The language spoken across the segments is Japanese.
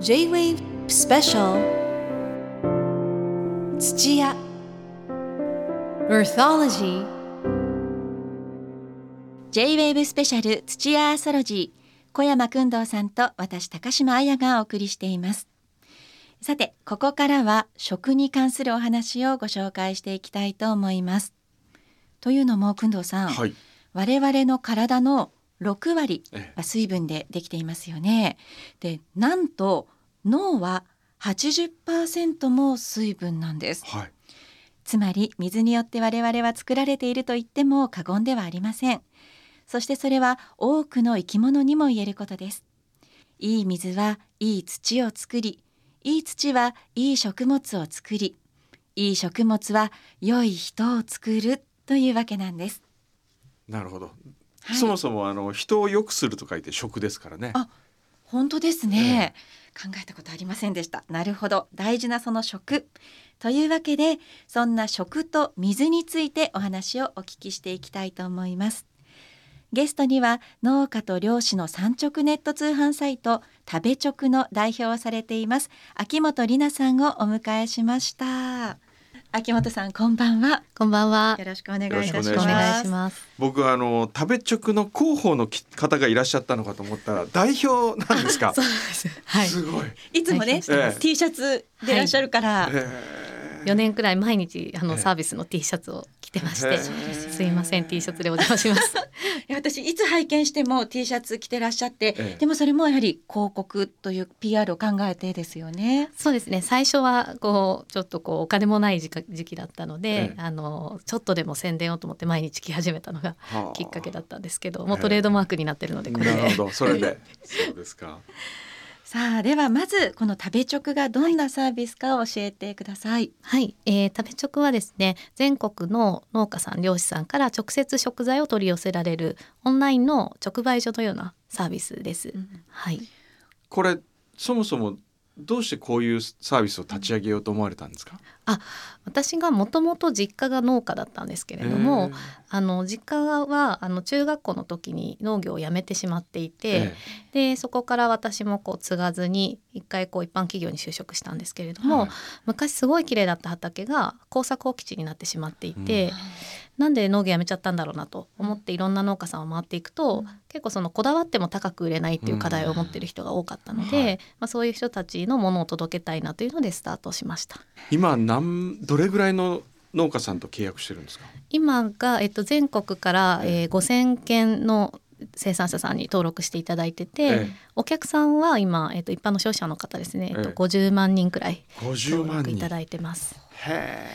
J-Wave Special. 土屋 Earthology J-WAVE スペシャル土屋アーソロジー小山君堂さんと私高島彩がお送りしています。さてここからは食に関するお話をご紹介していきたいと思います。というのも君堂さん、はい。我々の体の6割えは水分でできていますよね。でなんと脳は80%も水分なんです。はい。つまり水によって我々は作られていると言っても過言ではありません。そしてそれは多くの生き物にも言えることです。いい水はいい土を作りいい土はいい食物を作りいい食物は良い人を作るというわけなんです、なるほど。はい。そもそもあの人を良くすると書いて食ですからね。あ本当ですね、考えたことありませんでした。なるほど。大事なその食。というわけでそんな食と水についてお話をお聞きしていきたいと思います。ゲストには農家と漁師の産直ネット通販サイト食べ直の代表をされています秋元里奈さんをお迎えしました秋元さんこんばんはこんばんは。よろしくお願いいたしよろますしくお願いしします。僕はあの食べ直の広報のき方がいらっしゃったのかと思ったら代表なんですか？そうです。はい。すごい。いつもね、ええ T シャツでいらっしゃるから、え4年くらい毎日あええのサービスの T シャツを着てまして、すいません T シャツでお邪魔します。いや私いつ拝見しても T シャツ着てらっしゃって、ええでもそれもやはり広告という PR を考えてですよね。そうですね。最初はこうちょっとこうお金もない時期時期だったので、ええあのちょっとでも宣伝をと思って毎日着始めたのがはあきっかけだったんですけど、もうトレードマークになってるのでこれで。なるほど。それで。そうですか。さあではまずこの食べ直がどんなサービスかを教えてください。はい、えー、食べ直はですね全国の農家さん漁師さんから直接食材を取り寄せられるオンラインの直売所のようなサービスです。はい。これそもそもどうしてこういうサービスを立ち上げようと思われたんですか？私がもともと実家が農家だったんですけれども、あの実家はあの中学校の時に農業を辞めてしまっていえて、えでそこから私もこう継がずに一回こう一般企業に就職したんですけれども、はい。昔すごい綺麗だった畑が耕作放棄地になってしまっていて、うん。なんで農業やめちゃったんだろうなと思っていろんな農家さんを回っていくと、結構そのこだわっても高く売れないっていう課題を持ってる人が多かったので、うん。はい。まあ、そういう人たちのものを届けたいなというのでスタートしました。今何どれぐらいの農家さんと契約してるんですか？今が、えっと、全国から、えー、5,000件の生産者さんに登録していただいてて、ええお客さんは今、えっと、一般の消費者の方ですね、えっと、ええ50万人くらい50登万人。録いただいてます。へ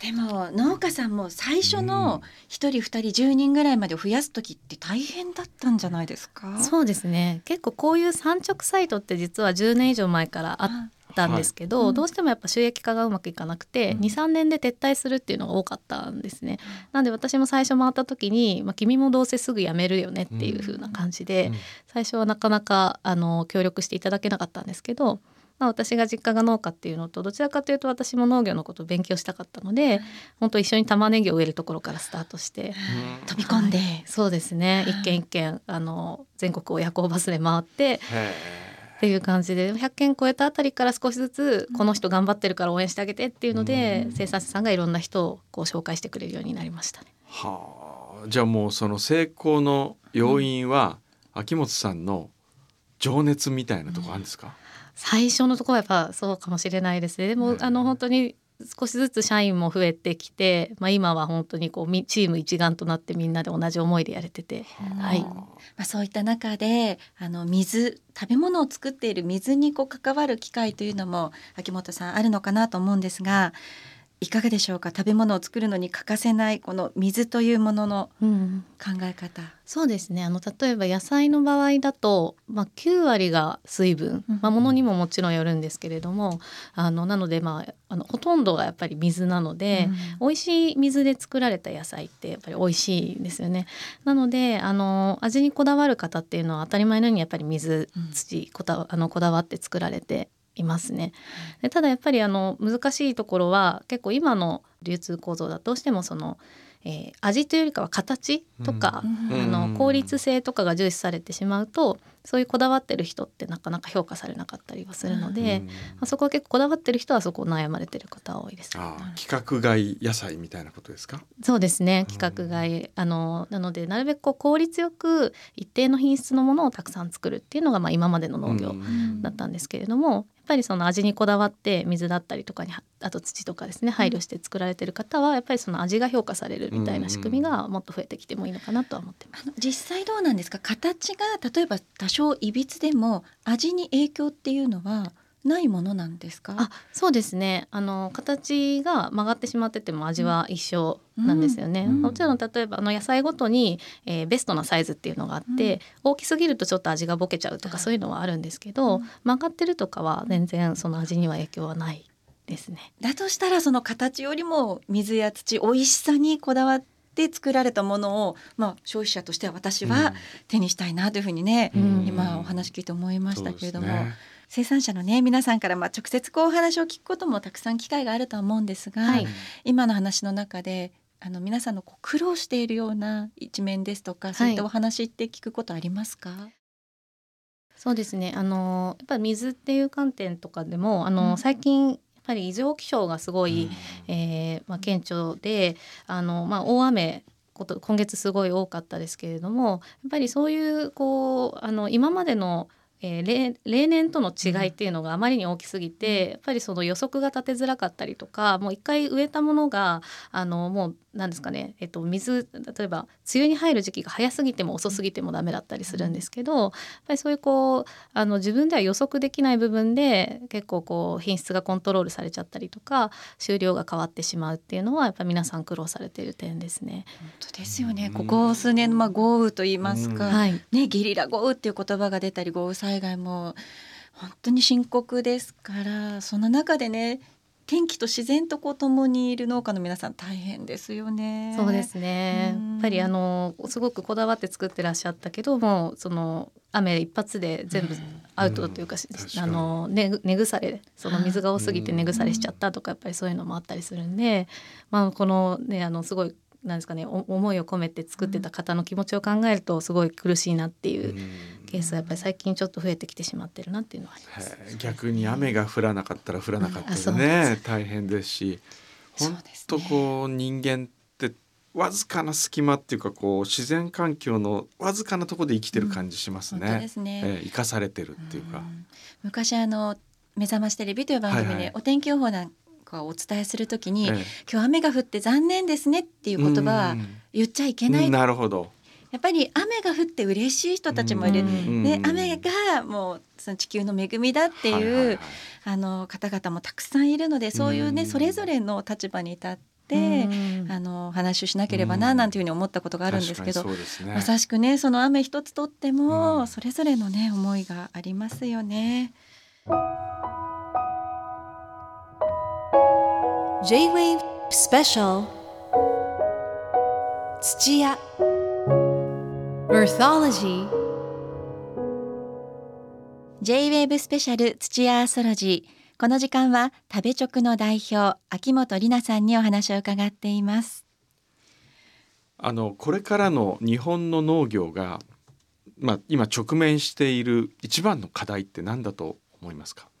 でも農家さんも最初の一人二人10人ぐらいまで増やす時って大変だったんじゃないですか？そうですね結構こういう産直サイトって実は10年以上前からあったんですけど、はい。うん。どうしてもやっぱ収益化がうまくいかなくて、うん。23年で撤退するっていうのが多かったんですね。なんで私も最初回った時に、まあ、君もどうせすぐ辞めるよねっていう風な感じで、うん。最初はなかなかあの協力していただけなかったんですけど、まあ、私が実家が農家っていうのとどちらかというと私も農業のことを勉強したかったので、本当一緒に玉ねぎを植えるところからスタートして。うん。飛び込んで、はい。そうですね。一軒一軒あの全国を夜行バスで回ってへっていう感じで100件超えたあたりから少しずつこの人頑張ってるから応援してあげてっていうので、生産者さんがいろんな人をこう紹介してくれるようになりましたね。ーはあ。じゃあもうその成功の要因は秋元さんの情熱みたいなとこあるんですか？最初のところはやっぱそうかもしれないですね。でも、うんあの本当に少しずつ社員も増えてきて、まあ、今は本当にこうみチーム一丸となってみんなで同じ思いでやれてて、はい、まあ、そういった中であの水食べ物を作っている水にこう関わる機会というのも秋元さんあるのかなと思うんですがいかがでしょうか？食べ物を作るのに欠かせないこの水というもののうん、考え方。そうですね。あの例えば野菜の場合だと、まあ、9割が水分、うんまあ、ものにももちろんよるんですけれどもあのなので、まあ、あのほとんどがやっぱり水なので、美味しい水で作られた野菜ってやっぱり美味しいんですよね。なのであの味にこだわる方っていうのは当たり前のようにやっぱり水うん。土こだあのこだわって作られていますね。でただやっぱりあの難しいところは結構今の流通構造だとどうしてもそのえー味というよりかは形とか、うん。あうん。の効率性とかが重視されてしまうとそういうこだわってる人ってなかなか評価されなかったりはするので、うん。まあ、そこは結構こだわってる人はそこを悩まれてる方多いです。ああ規格外野菜みたいなことですか？そうですね。規格外あのなのでなるべくこう効率よく一定の品質のものをたくさん作るっていうのがまあ今までの農業うん。だったんですけれども、やっぱりその味にこだわって水だったりとかにあと土とかですね配慮して作られてる方はやっぱりその味が評価されるみたいな仕組みがもっと増えてきてもいいのかなとは思ってます。実際どうなんですか？形が例えば多少いびつでも味に影響っていうのはないものなんですか？あそうですね。あの形が曲がってしまってても味は一緒なんですよね、うんもちろん例えばあの野菜ごとに、えーベストなサイズっていうのがあって、大きすぎるとちょっと味がぼけちゃうとかそういうのはあるんですけど、うん。曲がってるとかは全然その味には影響はないですね。だとしたらその形よりも水や土美味しさにこだわって作られたものを、まあ、消費者としては私は手にしたいなというふうにね、うん。今お話聞いて思いましたけれども、ね。生産者のね皆さんからまあ直接こうお話を聞くこともたくさん機会があるとは思うんですが、はい。今の話の中であの皆さんのこう苦労しているような一面ですとかそういったお話って聞くことありますか、そうですね。あのやっぱり水っていう観点とかでもあの、うん。最近ぱり異常気象がすごい、えーまあ、顕著であの、まあ、大雨こと今月すごい多かったですけれどもやっぱりそういうこうあの今までの、えー例例年との違いっていうのがあまりに大きすぎて、やっぱりその予測が立てづらかったりとかもう一回植えたものがあのもう何ですかね、えっと、水例えば梅雨に入る時期が早すぎても遅すぎてもダメだったりするんですけど、やっぱりそういうこうあの自分では予測できない部分で結構こう品質がコントロールされちゃったりとか収量が変わってしまうっていうのはやっぱり皆さん苦労されている点ですね。本当ですよね。うんここ数年のまあ豪雨と言いますか、うん。はい、ね、ゲリラ豪雨っていう言葉が出たり豪雨災害も本当に深刻ですからその中でね天気と自然とこう共にいる農家の皆さん大変ですよね。そうですね。うんやっぱりあのすごくこだわって作ってらっしゃったけどもその雨一発で全部アウトというか,し、うん。あの根腐れその水が多すぎて根腐れしちゃったとかやっぱりそういうのもあったりするんで、まあこのねあのすごいなんですかねお思いを込めて作ってた方の気持ちを考えるとすごい苦しいなっていうケースがやっぱり最近ちょっと増えてきてしまってるなっていうのはあります。逆に雨が降らなかったら降らなかったあそうでね 大変ですし本そうですね。当こう人間ってわずかな隙間っていうかこう自然環境のわずかなところで生きてる感じします本当でね。すね、ええ生かされてるっていうか。ん。昔あの目覚ましテレビという番組でお天気予報なんかをお伝えするときに、え今日雨が降って残念ですねっていう言葉は言っちゃいけない、なるほど。やっぱり雨が降って嬉しい人たちもいる、うん。で雨がもうその地球の恵みだっていう、あの方々もたくさんいるのでそういうね、うんそれぞれの立場に立って、うん。あの話をしなければななんていうふうに思ったことがあるんですけど、すね。まさしくねその雨一つとっても、うん。それぞれのね思いがありますよね。J-Wave Special 土屋 Earthology J-WAVE スペシャル土屋アソロジーこの時間は食べ直の代表秋元里奈さんにお話を伺っています。あのこれからの日本の農業が、まあ、今直面している一番の課題って何だと思いますか？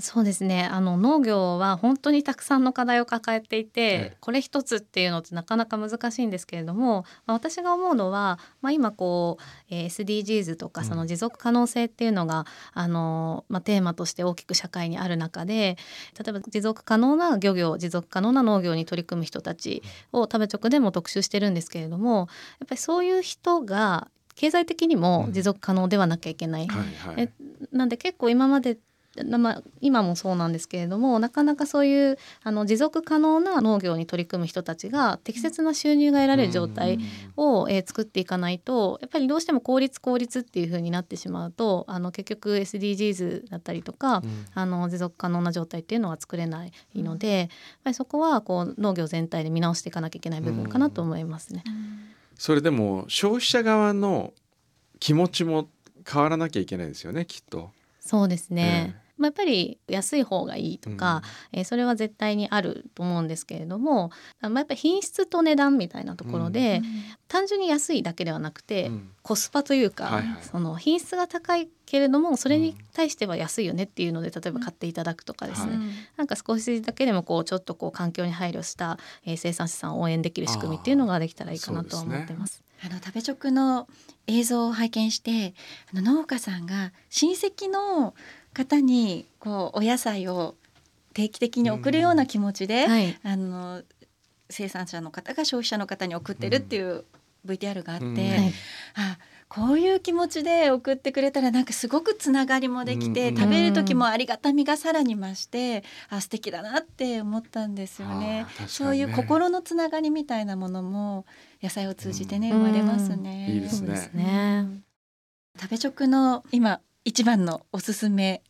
そうですね。あの農業は本当にたくさんの課題を抱えていて、ええ。これ一つっていうのってなかなか難しいんですけれども、まあ、私が思うのは、まあ、今こう、えー SDGs とかうん。その持続可能性っていうのが、あのまあ、テーマとして大きく社会にある中で例えば持続可能な漁業持続可能な農業に取り組む人たちを食べ直でも特集してるんですけれどもやっぱりそういう人が経済的にも持続可能ではなきゃいけない。はいはい。え。なんで結構今までなまあ、今もそうなんですけれどもなかなかそういうあの持続可能な農業に取り組む人たちが適切な収入が得られる状態を、えー作っていかないとやっぱりどうしても効率効率っていう風になってしまうとあの結局 SDGs だったりとか、うん。あの持続可能な状態っていうのは作れないので、やっぱりそこはこう農業全体で見直していかなきゃいけない部分かなと思いますね。それでも消費者側の気持ちも変わらなきゃいけないですよねきっと。そうですね、えまあ、やっぱり安い方がいいとか、えーそれは絶対にあると思うんですけれども、あまあ、やっぱり品質と値段みたいなところで、単純に安いだけではなくて、うん。コスパというか、はいはい。その品質が高いけれどもそれに対しては安いよねっていうので例えば買っていただくとかですね、はい。なんか少しだけでもこうちょっとこう環境に配慮した、えー生産者さんを応援できる仕組みっていうのができたらいいかなとは思ってます。あの食べ直の映像を拝見してあの農家さんが親戚の方にこうお野菜を定期的に送るような気持ちで、はい、あの生産者の方が消費者の方に送ってるっていう VTR があって、うん。はい。あこういう気持ちで送ってくれたらなんかすごくつながりもできて、うん。食べる時もありがたみがさらに増してあ素敵だなって思ったんですよね。ね。そういう心のつながりみたいなものも野菜を通じてね、うん。生まれますね。いいですね。そうですね。食べ直の今一番のおすすめ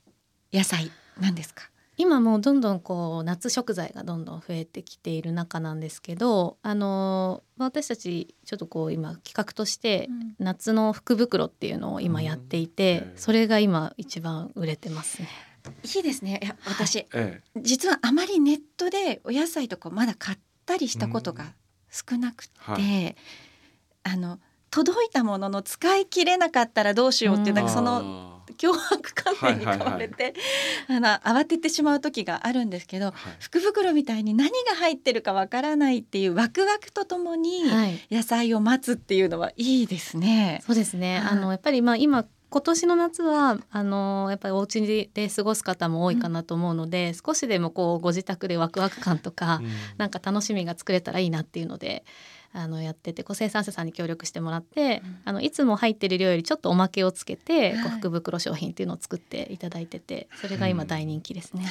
野菜なんですか？今もうどんどんこう夏食材がどんどん増えてきている中なんですけどあのまあ私たちちょっとこう今企画として夏の福袋っていうのを今やっていて、うんそれが今一番売れてますね。いいですね。いや私、え実はあまりネットでお野菜とかまだ買ったりしたことが少なくて、はい。あの届いたものの使い切れなかったらどうしようっていう、うんなんかそのの脅迫観念に買われて、あの慌ててしまう時があるんですけど福袋みたいに何が入ってるかわからないっていうワクワクとともにはい、野菜を待つっていうのはいいですね。そうですね。はい。あのやっぱりまあ今今年の夏はあのやっぱりお家でで過ごす方も多いかなと思うので、少しでもこうご自宅でワクワク感とか、なんか楽しみが作れたらいいなっていうのであのやっててこう生産者さんに協力してもらって、うんあのいつも入ってる量よりちょっとおまけをつけて、はいこう福袋商品っていうのを作っていただいててそれが今大人気ですね。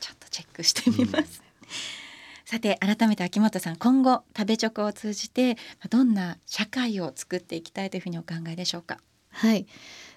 ちょっとチェックしてみます。さて改めて秋元さん今後食べチョコを通じてどんな社会を作っていきたいというふうにお考えでしょうか？はい、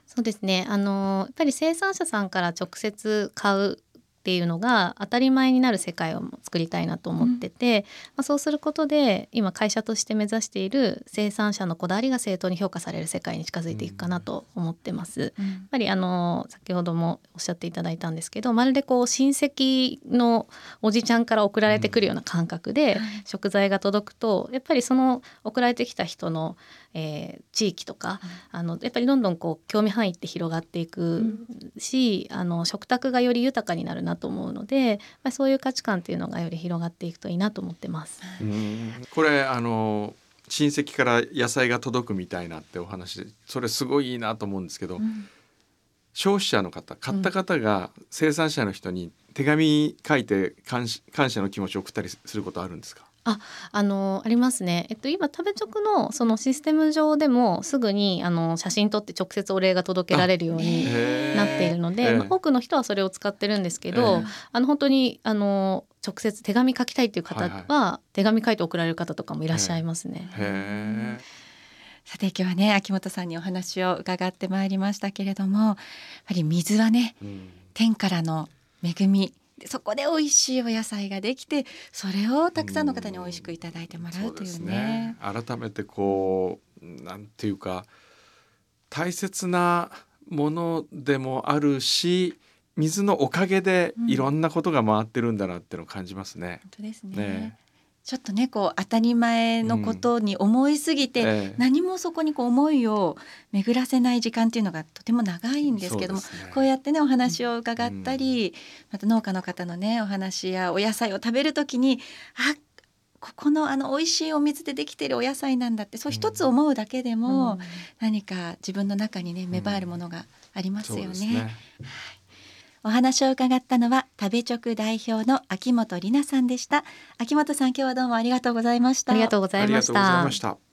そうですね。あのやっぱり生産者さんから直接買うっていうのが当たり前になる世界を作りたいなと思ってて、まあ、そうすることで今会社として目指している生産者のこだわりが正当に評価される世界に近づいていくかなと思ってます。やっぱりあの先ほどもおっしゃっていただいたんですけどまるでこう親戚のおじちゃんから送られてくるような感覚で食材が届くとやっぱりその送られてきた人の、えー地域とかあのやっぱりどんどんこう興味範囲って広がっていくし、あの食卓がより豊かになるなと思うので、まあ、そういう価値観っていうのがより広がっていくといいなと思ってます。うん。これあの親戚から野菜が届くみたいなってお話でそれすごいいいなと思うんですけど、消費者の方買った方が生産者の人に手紙書いて感謝感謝の気持ちを送ったりすることあるんですか？あのありますね。えっと今食べ直のそのシステム上でもすぐにあの写真撮って直接お礼が届けられるようになっているので、ええまあ多くの人はそれを使ってるんですけど、ええ。あの本当にあの直接手紙書きたいっていう方は、はい手紙書いて送られる方とかもいらっしゃいますね。へさて今日はね秋元さんにお話を伺ってまいりましたけれどもやっぱり水はねえ、うん。天からの恵みでそこで美味しいお野菜ができてそれをたくさんの方に美味しくいただいてもらそうというねすね。改めてこうなんていうか大切なものでもあるし水のおかげでうんいろんなことが回ってるんだなっていうのを感じますね。本当ですねねちょっとねこう当たり前のことに思いすぎて、ええ。何もそこにこう思いを巡らせない時間っていうのがとても長いんですけどもね。こうやってねお話を伺ったり、また農家の方のねお話やお野菜を食べるときにあここのあの美味しいお水でできてるお野菜なんだってそう一つ思うだけでも、何か自分の中にね芽生えるものがありますよねお話を伺ったのは食べ直代表の秋元里奈さんでした。秋元さん今日はどうもありがとうございました。ありがとうございまし。た。